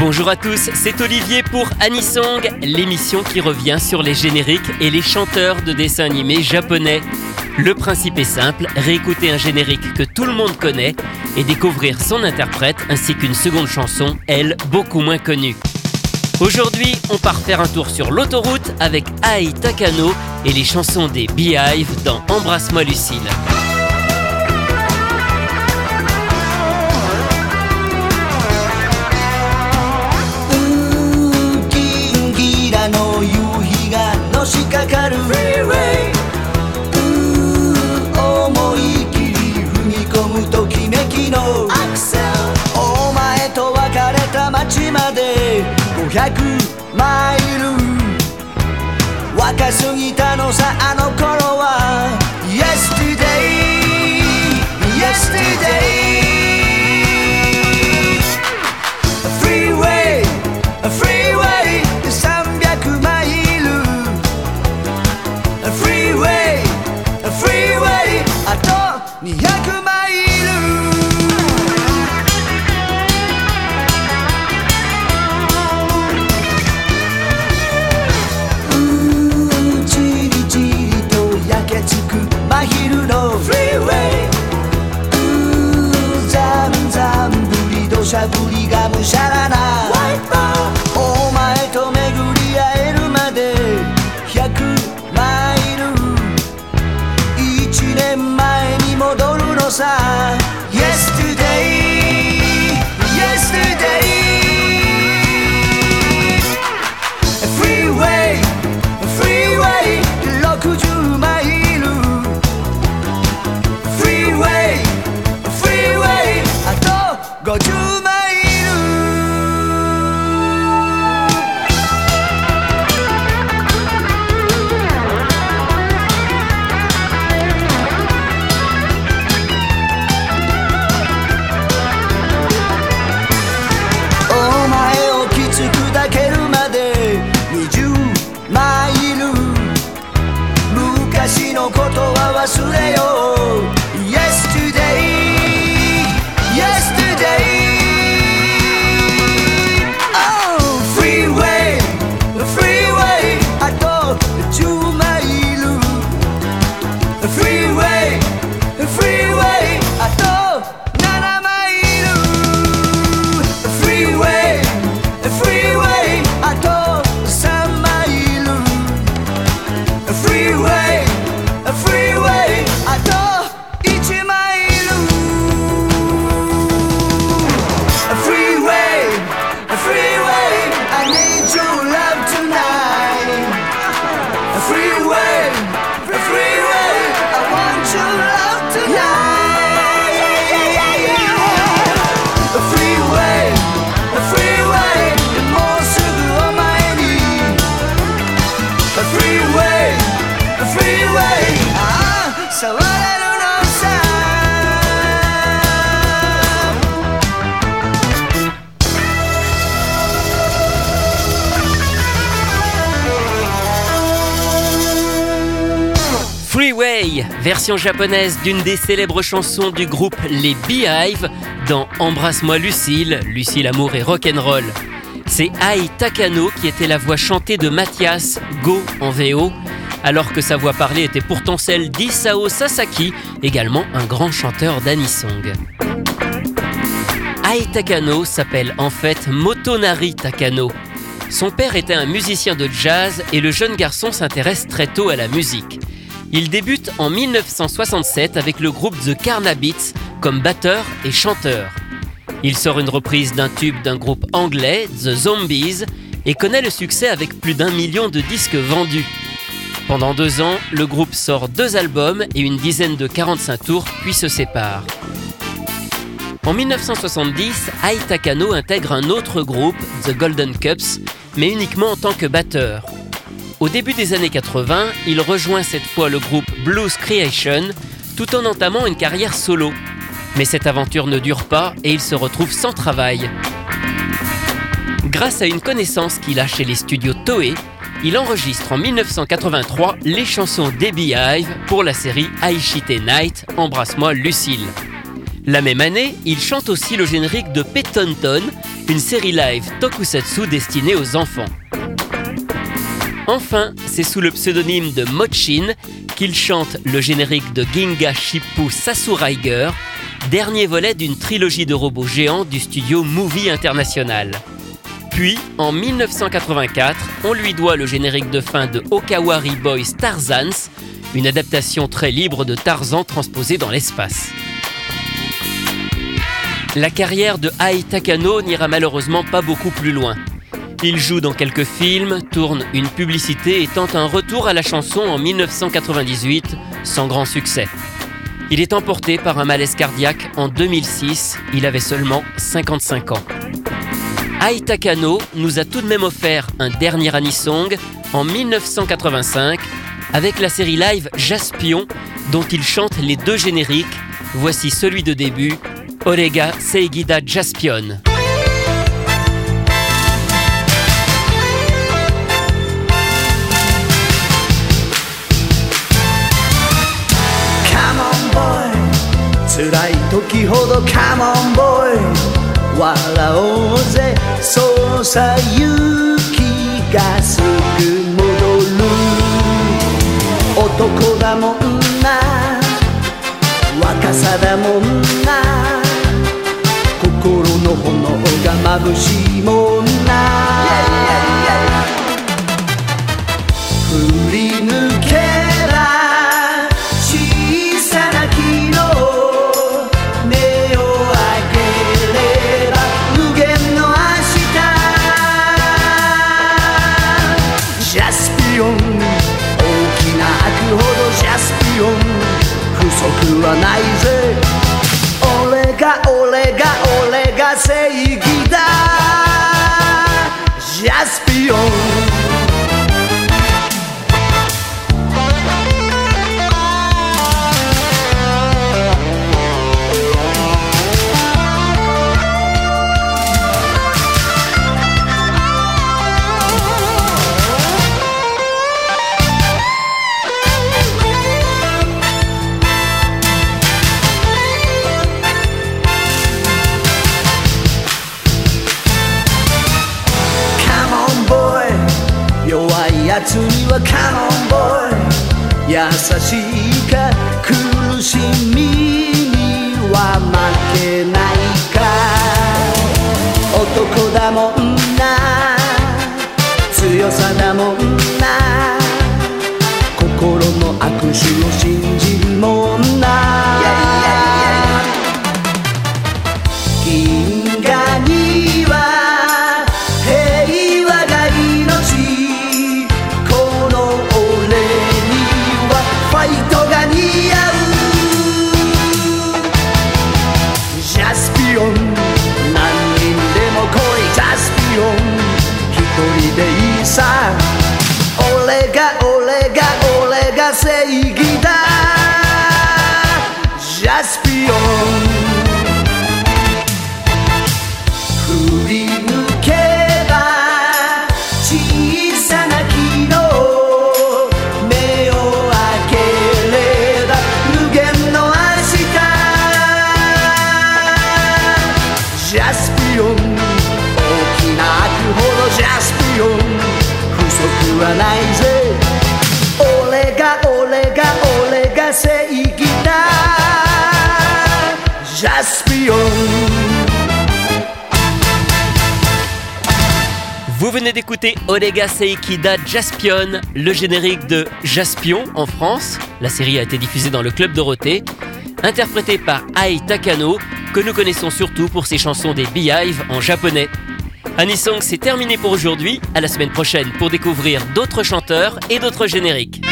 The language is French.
Bonjour à tous, c'est Olivier pour Anisong, l'émission qui revient sur les génériques et les chanteurs de dessins animés japonais. Le principe est simple, réécouter un générique que tout le monde connaît et découvrir son interprète ainsi qu'une seconde chanson, elle, beaucoup moins connue. Aujourd'hui, on part faire un tour sur l'autoroute avec Ai Takano et les chansons des Beehive dans Embrasse-moi Lucille. うーウェ思いきり踏み込むときめきの。アクセルお前と別れた街まで。500マイル。若すぎたのさあの子 Sapu liga musang. basura yo version japonaise d'une des célèbres chansons du groupe Les Beehive dans Embrasse-moi Lucille, Lucille Amour et Rock'n'Roll. C'est Ai Takano qui était la voix chantée de Mathias Go en VO, alors que sa voix parlée était pourtant celle d'Isao Sasaki, également un grand chanteur d'anisong. Ai Takano s'appelle en fait Motonari Takano. Son père était un musicien de jazz et le jeune garçon s'intéresse très tôt à la musique. Il débute en 1967 avec le groupe The Carnabits comme batteur et chanteur. Il sort une reprise d'un tube d'un groupe anglais, The Zombies, et connaît le succès avec plus d'un million de disques vendus. Pendant deux ans, le groupe sort deux albums et une dizaine de 45 tours, puis se sépare. En 1970, Ai Takano intègre un autre groupe, The Golden Cups, mais uniquement en tant que batteur. Au début des années 80, il rejoint cette fois le groupe Blues Creation tout en entamant une carrière solo. Mais cette aventure ne dure pas et il se retrouve sans travail. Grâce à une connaissance qu'il a chez les studios Toei, il enregistre en 1983 les chansons des Beehive pour la série Aishite Night, Embrasse-moi Lucille. La même année, il chante aussi le générique de Petonton une série live tokusatsu destinée aux enfants. Enfin, c'est sous le pseudonyme de Mochin qu'il chante le générique de Ginga Shippu Sasuraiger, dernier volet d'une trilogie de robots géants du studio Movie International. Puis, en 1984, on lui doit le générique de fin de Okawari Boys Tarzans, une adaptation très libre de Tarzan transposé dans l'espace. La carrière de Ai Takano n'ira malheureusement pas beaucoup plus loin. Il joue dans quelques films, tourne une publicité et tente un retour à la chanson en 1998, sans grand succès. Il est emporté par un malaise cardiaque en 2006, il avait seulement 55 ans. Ai Takano nous a tout de même offert un dernier anisong en 1985 avec la série live Jaspion dont il chante les deux génériques. Voici celui de début, Orega Seigida Jaspion. 辛い時ほどカモンボーイ。笑おうぜ。そうさ勇気がすぐ戻る。男だもんな。若さだもんな。心の炎が眩しい。espion. しいか苦しみには負けないか。男だもんな。強さだもんな。心の握手を信じる手里的衣衫 analyser Oh les gars, oh Vous venez d'écouter Olega Seikida Jaspion, le générique de Jaspion en France. La série a été diffusée dans le Club Dorothée, interprétée par Ai Takano, que nous connaissons surtout pour ses chansons des Beehive en japonais. Anisong, c'est terminé pour aujourd'hui. À la semaine prochaine pour découvrir d'autres chanteurs et d'autres génériques.